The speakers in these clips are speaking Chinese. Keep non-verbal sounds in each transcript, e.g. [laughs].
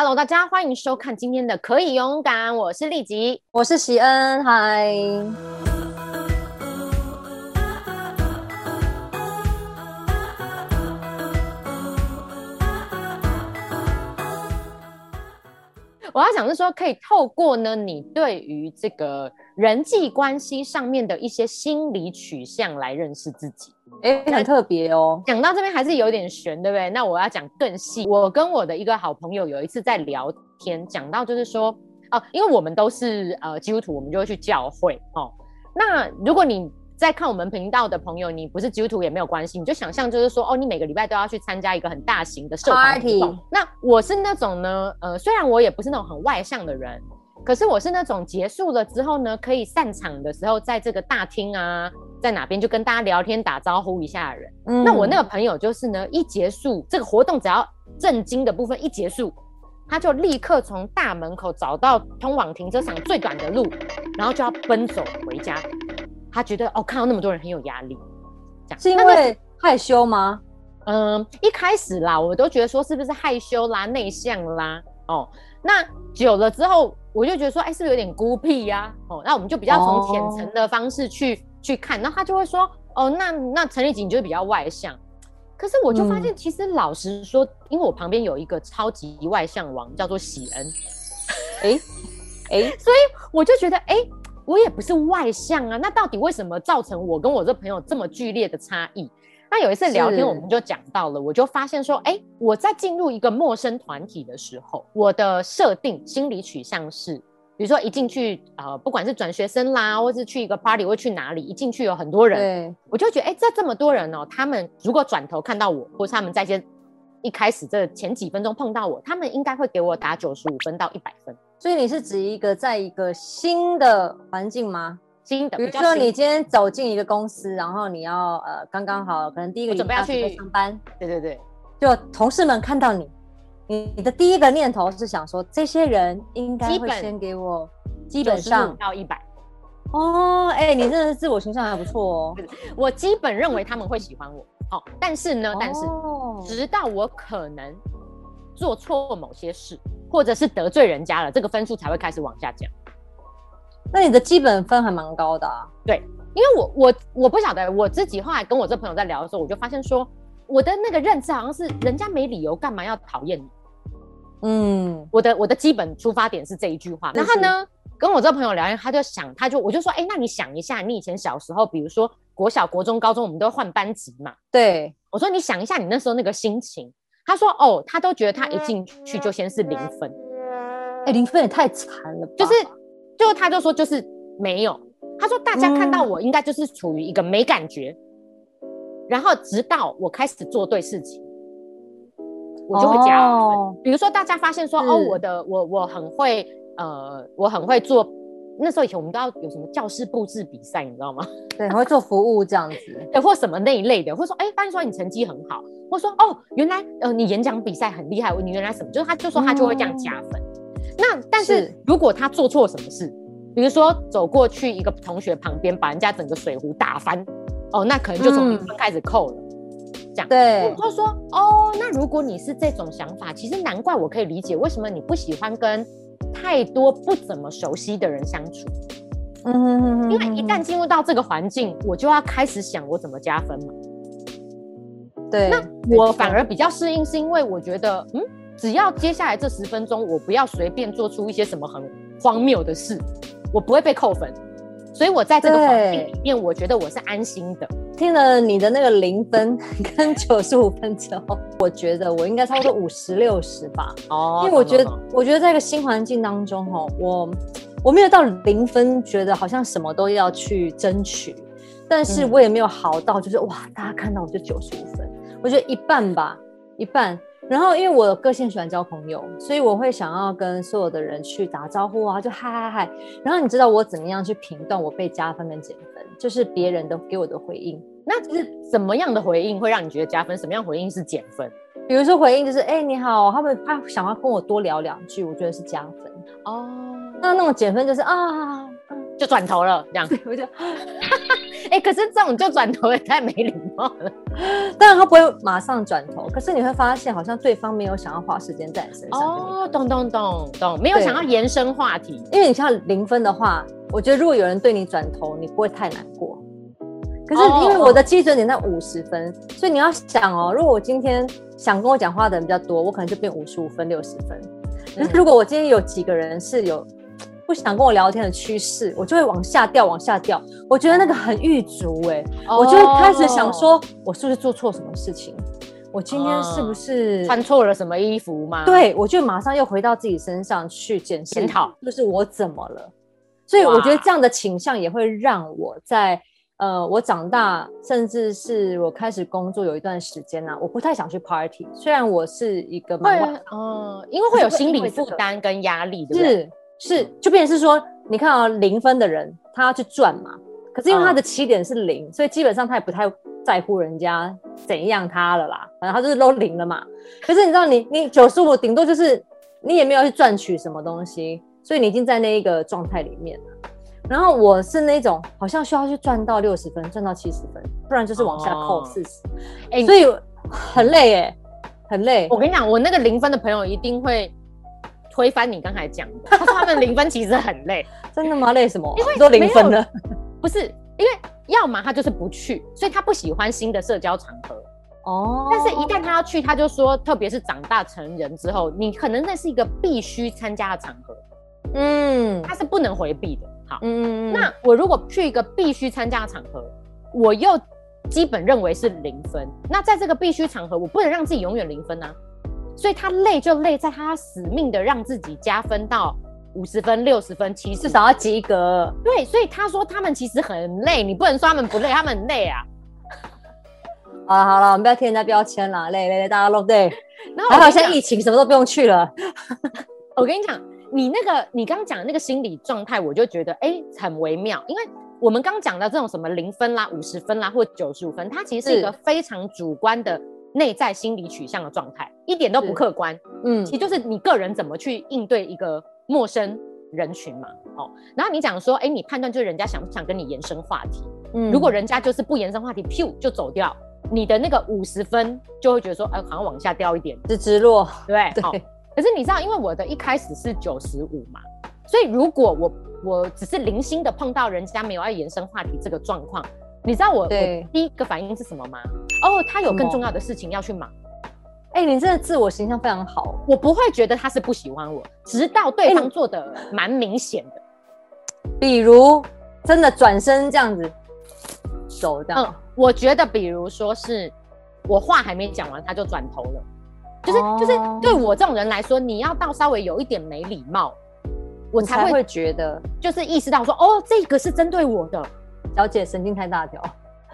Hello，大家欢迎收看今天的《可以勇敢》，我是丽吉，我是喜恩，嗨。我要讲是说，可以透过呢，你对于这个人际关系上面的一些心理取向来认识自己。哎，很特别哦。讲到这边还是有点悬，对不对？那我要讲更细。我跟我的一个好朋友有一次在聊天，讲到就是说，哦，因为我们都是呃基督徒，我们就会去教会哦。那如果你在看我们频道的朋友，你不是基督徒也没有关系，你就想象就是说，哦，你每个礼拜都要去参加一个很大型的社团活动。那我是那种呢，呃，虽然我也不是那种很外向的人。可是我是那种结束了之后呢，可以散场的时候，在这个大厅啊，在哪边就跟大家聊天打招呼一下的人。那我那个朋友就是呢，一结束这个活动，只要震惊的部分一结束，他就立刻从大门口找到通往停车场最短的路，然后就要奔走回家。他觉得哦，看到那么多人很有压力，这样是因为害羞吗？嗯，一开始啦，我都觉得说是不是害羞啦、内向啦，哦。那久了之后，我就觉得说，哎，是不是有点孤僻呀？哦，那我们就比较从浅层的方式去去看。那他就会说，哦，那那陈立锦就是比较外向。可是我就发现，其实老实说，因为我旁边有一个超级外向王，叫做喜恩。哎哎，[laughs] 所以我就觉得，哎，我也不是外向啊。那到底为什么造成我跟我这朋友这么剧烈的差异？那有一次聊天，我们就讲到了，我就发现说，哎，我在进入一个陌生团体的时候，我的设定心理取向是，比如说一进去，呃，不管是转学生啦，或是去一个 party，或去哪里，一进去有很多人，我就觉得，哎，这这么多人哦，他们如果转头看到我，或是他们在些一开始这前几分钟碰到我，他们应该会给我打九十五分到一百分。所以你是指一个在一个新的环境吗？新的，比如说你今天走进一个公司，然后你要呃刚刚好，可能第一个准备要去上班，对对对，就同事们看到你，你你的第一个念头是想说，这些人应该会先给我基本上到一百。哦，哎，你真的是自我形象还不错哦，我基本认为他们会喜欢我，哦，但是呢，但是直到我可能做错某些事，或者是得罪人家了，这个分数才会开始往下降。那你的基本分还蛮高的啊。对，因为我我我不晓得我自己后来跟我这朋友在聊的时候，我就发现说，我的那个认知好像是人家没理由干嘛要讨厌你。嗯，我的我的基本出发点是这一句话。然后呢，跟我这朋友聊天，他就想，他就我就说，哎，那你想一下，你以前小时候，比如说国小、国中、高中，我们都换班级嘛。对，我说你想一下你那时候那个心情。他说，哦，他都觉得他一进去就先是零分。哎，零分也太惨了，就是。最后他就说就是没有，他说大家看到我应该就是处于一个没感觉，然后直到我开始做对事情，我就会加分。比如说大家发现说哦我的我我很会呃我很会做，那时候以前我们都要有什么教室布置比赛，你知道吗？[laughs] 对，会做服务这样子，对，或什么那一类的，或者说哎发现说你成绩很好，或说哦原来呃你演讲比赛很厉害，你原来什么，就是他就说他就会这样加分。那但是如果他做错什么事，比如说走过去一个同学旁边把人家整个水壶打翻，哦，那可能就从零分开始扣了。这样对，我就说哦，那如果你是这种想法，其实难怪我可以理解为什么你不喜欢跟太多不怎么熟悉的人相处。嗯，因为一旦进入到这个环境，我就要开始想我怎么加分嘛。对，那我反而比较适应，是因为我觉得嗯。只要接下来这十分钟，我不要随便做出一些什么很荒谬的事，我不会被扣分。所以我在这个环境里面，我觉得我是安心的。听了你的那个零分跟九十五分之后，[laughs] 我觉得我应该差不多五十六十吧。哦，因为我觉得，我觉得在一个新环境当中，哦，我我没有到零分，觉得好像什么都要去争取，但是我也没有好到就是哇，大家看到我就九十五分，我觉得一半吧，一半。然后，因为我个性喜欢交朋友，所以我会想要跟所有的人去打招呼啊，就嗨嗨嗨。然后你知道我怎么样去评断我被加分跟减分？就是别人的给我的回应。那是什么样的回应会让你觉得加分？什么样回应是减分？比如说回应就是哎你好，他们他想要跟我多聊两句，我觉得是加分哦。那那种减分就是啊，就转头了这样。[laughs] 我就 [laughs] 哎，可是这种就转头也太没礼 [laughs] 当然他不会马上转头，可是你会发现好像对方没有想要花时间在你身上。哦，懂懂懂懂，没有想要延伸话题。因为你像零分的话，我觉得如果有人对你转头，你不会太难过。可是因为我的基准点在五十分，所以你要想哦，如果我今天想跟我讲话的人比较多，我可能就变五十五分、六十分。可是如果我今天有几个人是有不想跟我聊天的趋势，我就会往下掉，往下掉。我觉得那个很郁足哎，我就会开始想说，我是不是做错什么事情？我今天是不是穿错了什么衣服吗？对，我就马上又回到自己身上去检检讨，就是我怎么了？所以我觉得这样的倾向也会让我在。呃，我长大，甚至是我开始工作有一段时间呢，我不太想去 party。虽然我是一个会，嗯，因为会有心理负担跟压力，对不对？是是，就变成是说，你看啊，零分的人他要去赚嘛，可是因为他的起点是零，所以基本上他也不太在乎人家怎样他了啦，反正他就是都零了嘛。可是你知道，你你九十五，顶多就是你也没有去赚取什么东西，所以你已经在那一个状态里面了。然后我是那种好像需要去赚到六十分，赚到七十分，不然就是往下扣四十，哎，所以很累哎，很累。我跟你讲，我那个零分的朋友一定会推翻你刚才讲的，他说他们零分其实很累，[laughs] 真的吗？累什么？因为都零分了，不是因为要么他就是不去，所以他不喜欢新的社交场合哦。但是一旦他要去，他就说，特别是长大成人之后，你可能那是一个必须参加的场合，嗯，他是不能回避的。好，嗯，那我如果去一个必须参加的场合，我又基本认为是零分。那在这个必须场合，我不能让自己永远零分啊。所以他累就累在他死命的让自己加分到五十分、六十分、七十，至少要及格。对，所以他说他们其实很累，你不能说他们不累，他们很累啊。[laughs] 好了好了，我们不要贴人家标签了，累累累，大家都对。[laughs] 然后好像疫情什么都不用去了。[laughs] 我跟你讲。你那个，你刚刚讲的那个心理状态，我就觉得哎，很微妙。因为我们刚讲到这种什么零分啦、五十分啦，或九十五分，它其实是一个非常主观的内在心理取向的状态，一点都不客观。嗯，其实就是你个人怎么去应对一个陌生人群嘛。哦，然后你讲说，哎，你判断就是人家想不想跟你延伸话题。嗯，如果人家就是不延伸话题，噗就走掉，你的那个五十分就会觉得说，哎，好像往下掉一点，直直落，对不对？可是你知道，因为我的一开始是九十五嘛，所以如果我我只是零星的碰到人家没有要延伸话题这个状况，你知道我我第一个反应是什么吗？哦，他有更重要的事情要去忙。哎，你真的自我形象非常好，我不会觉得他是不喜欢我，直到对方做的蛮明显的，比如真的转身这样子走的。嗯，我觉得比如说是我话还没讲完，他就转头了。就是就是对我这种人来说，你要到稍微有一点没礼貌，我才会觉得就是意识到说，哦，这个是针对我的，小姐神经太大条。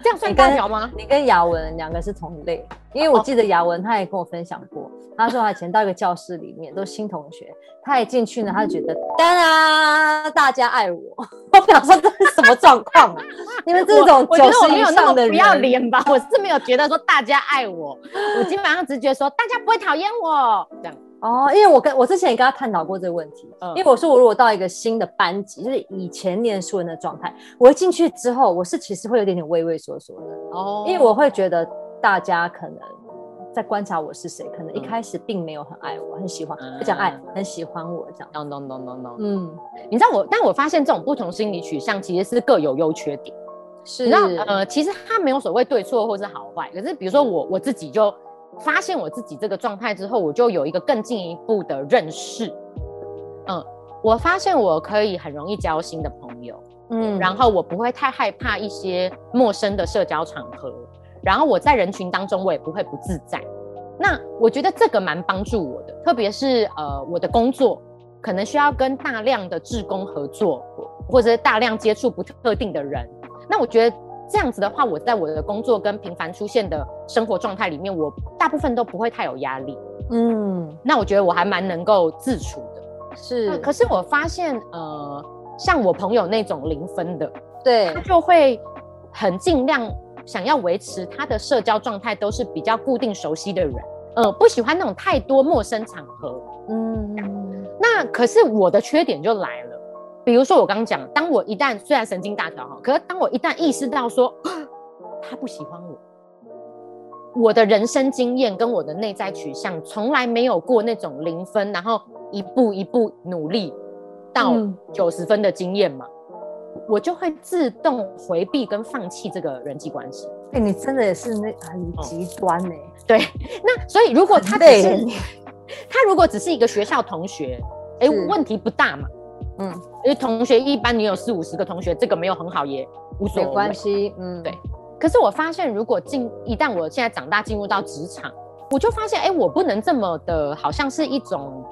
这样算大条吗？你跟雅文两个是同类，因为我记得雅文他也跟我分享过，他说他以前到一个教室里面都是新同学，他一进去呢，他就觉得当然大家爱我，[laughs] 我想说这是什么状况啊？[laughs] 你们这种九十以上的人不要脸吧？我是没有觉得说大家爱我，我基本上直觉说大家不会讨厌我这样。哦，因为我跟我之前也跟他探讨过这个问题，因为我说我如果到一个新的班级，就是以前念书人的状态，我一进去之后，我是其实会有点点畏畏缩缩的哦，因为我会觉得大家可能在观察我是谁，可能一开始并没有很爱我，很喜欢，不讲爱，很喜欢我这样。咚咚咚咚咚，嗯，你知道我，但我发现这种不同心理取向其实是各有优缺点，是，那呃，其实他没有所谓对错或是好坏，可是比如说我我自己就。发现我自己这个状态之后，我就有一个更进一步的认识。嗯，我发现我可以很容易交新的朋友，嗯，然后我不会太害怕一些陌生的社交场合，然后我在人群当中我也不会不自在。那我觉得这个蛮帮助我的，特别是呃我的工作可能需要跟大量的志工合作，或者是大量接触不特定的人，那我觉得。这样子的话，我在我的工作跟频繁出现的生活状态里面，我大部分都不会太有压力。嗯，那我觉得我还蛮能够自处的。是，可是我发现，呃，像我朋友那种零分的，对，他就会很尽量想要维持他的社交状态都是比较固定熟悉的人，呃，不喜欢那种太多陌生场合。嗯，那可是我的缺点就来了。比如说我刚刚讲，当我一旦虽然神经大条哈，可是当我一旦意识到说 [gasps] 他不喜欢我，我的人生经验跟我的内在取向从来没有过那种零分，然后一步一步努力到九十分的经验嘛，我就会自动回避跟放弃这个人际关系。哎，你真的也是那很极端呢。对，那所以如果他只是 [laughs] 他如果只是一个学校同学，哎，问题不大嘛。嗯，因为同学一般你有四五十个同学，这个没有很好也无所谓关系。嗯，对。可是我发现，如果进一旦我现在长大进入到职场，我就发现，哎，我不能这么的，好像是一种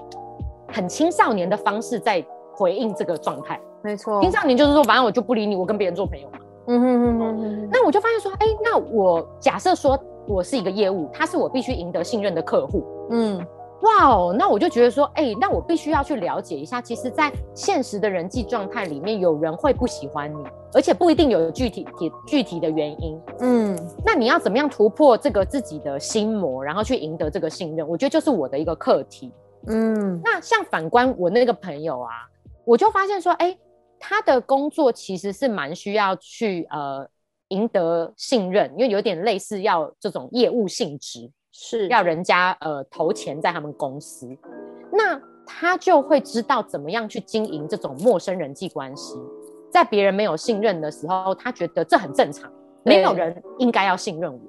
很青少年的方式在回应这个状态。没错，青少年就是说，反正我就不理你，我跟别人做朋友嘛。嗯哼哼哼。那我就发现说，哎，那我假设说我是一个业务，他是我必须赢得信任的客户。嗯。哇哦，那我就觉得说，哎，那我必须要去了解一下，其实，在现实的人际状态里面，有人会不喜欢你，而且不一定有具体体具体的原因。嗯，那你要怎么样突破这个自己的心魔，然后去赢得这个信任？我觉得就是我的一个课题。嗯，那像反观我那个朋友啊，我就发现说，哎，他的工作其实是蛮需要去呃赢得信任，因为有点类似要这种业务性质。是要人家呃投钱在他们公司，那他就会知道怎么样去经营这种陌生人际关系。在别人没有信任的时候，他觉得这很正常，没有人应该要信任我，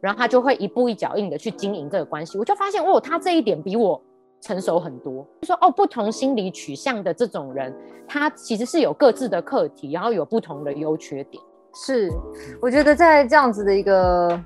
然后他就会一步一脚印的去经营这个关系。我就发现哦，他这一点比我成熟很多。就说哦，不同心理取向的这种人，他其实是有各自的课题，然后有不同的优缺点。是，我觉得在这样子的一个。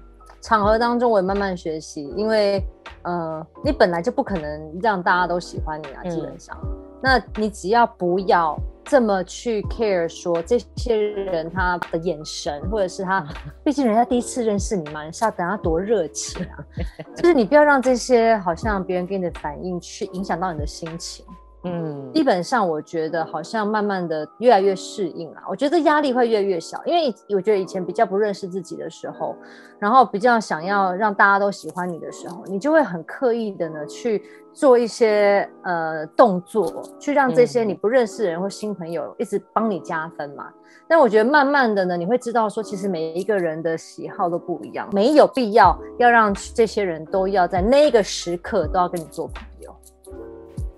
场合当中，我也慢慢学习，因为，呃，你本来就不可能让大家都喜欢你啊，基本上，那你只要不要这么去 care 说这些人他的眼神，或者是他，[laughs] 毕竟人家第一次认识你嘛，你是要等他多热情啊，[laughs] 就是你不要让这些好像别人给你的反应去影响到你的心情。嗯，基本上我觉得好像慢慢的越来越适应了。我觉得压力会越来越小，因为我觉得以前比较不认识自己的时候，然后比较想要让大家都喜欢你的时候，你就会很刻意的呢去做一些呃动作，去让这些你不认识的人或新朋友一直帮你加分嘛。但我觉得慢慢的呢，你会知道说，其实每一个人的喜好都不一样，没有必要要让这些人都要在那个时刻都要跟你做朋友。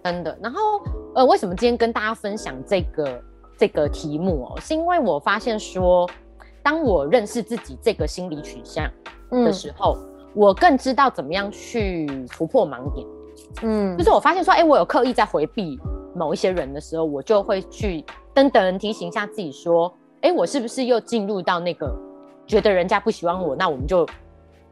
真的，然后呃，为什么今天跟大家分享这个这个题目哦？是因为我发现说，当我认识自己这个心理取向的时候，我更知道怎么样去突破盲点。嗯，就是我发现说，哎，我有刻意在回避某一些人的时候，我就会去等等提醒一下自己说，哎，我是不是又进入到那个觉得人家不喜欢我，那我们就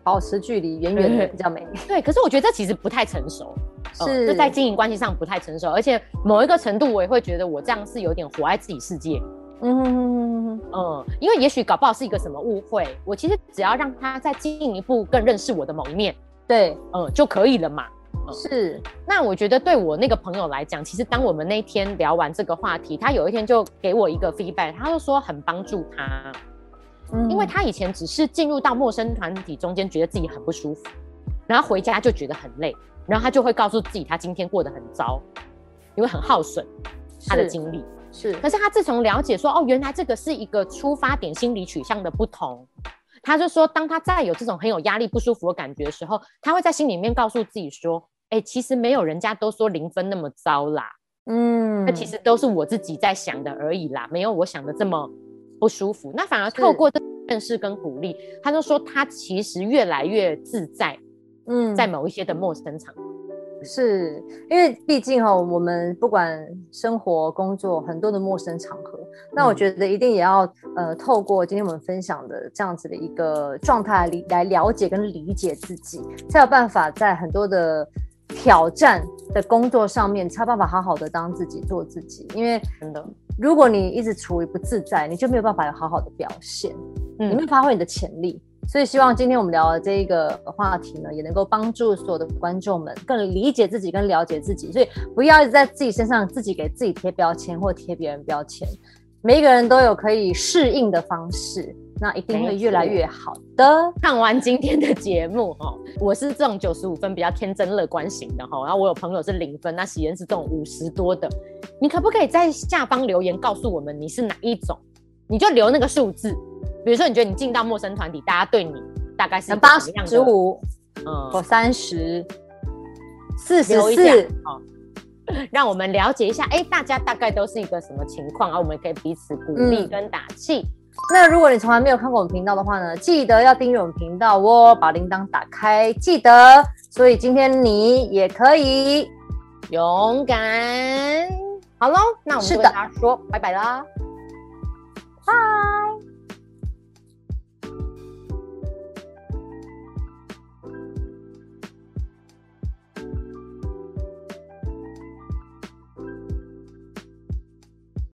保持距离，远远的比较美。[laughs] 对，可是我觉得这其实不太成熟。是，就在经营关系上不太成熟，而且某一个程度，我也会觉得我这样是有点活在自己世界。嗯嗯，因为也许搞不好是一个什么误会，我其实只要让他再进一步更认识我的某一面，对，嗯，就可以了嘛。是，那我觉得对我那个朋友来讲，其实当我们那天聊完这个话题，他有一天就给我一个 feedback，他就说很帮助他，因为他以前只是进入到陌生团体中间，觉得自己很不舒服，然后回家就觉得很累。然后他就会告诉自己，他今天过得很糟，因为很耗损他的精力。是，可是他自从了解说，哦，原来这个是一个出发点，心理取向的不同。他就说，当他再有这种很有压力、不舒服的感觉的时候，他会在心里面告诉自己说，哎，其实没有人家都说零分那么糟啦。嗯，那其实都是我自己在想的而已啦，没有我想的这么不舒服。那反而透过这认识跟鼓励，他就说他其实越来越自在。嗯，在某一些的陌生场合，是因为毕竟哈，我们不管生活、工作很多的陌生场合，那我觉得一定也要呃，透过今天我们分享的这样子的一个状态来来了解跟理解自己，才有办法在很多的挑战的工作上面，才有办法好好的当自己做自己。因为真的，如果你一直处于不自在，你就没有办法有好好的表现，你没有发挥你的潜力。所以希望今天我们聊的这一个话题呢，也能够帮助所有的观众们更理解自己、更了解自己。所以不要在自己身上自己给自己贴标签或贴别人标签。每一个人都有可以适应的方式，那一定会越来越好的。看完今天的节目哈，我是这种九十五分比较天真乐观型的哈，然后我有朋友是零分，那喜恩是这种五十多的。你可不可以在下方留言告诉我们你是哪一种？你就留那个数字。比如说，你觉得你进到陌生团体，大家对你大概是八十五，嗯，或三十，四十四，哦，[laughs] 让我们了解一下，哎，大家大概都是一个什么情况啊？我们可以彼此鼓励跟打气。那如果你从来没有看过我们频道的话呢，记得要订阅我们频道哦，把铃铛打开，记得。所以今天你也可以勇敢。好喽，那我们跟大家说拜拜啦。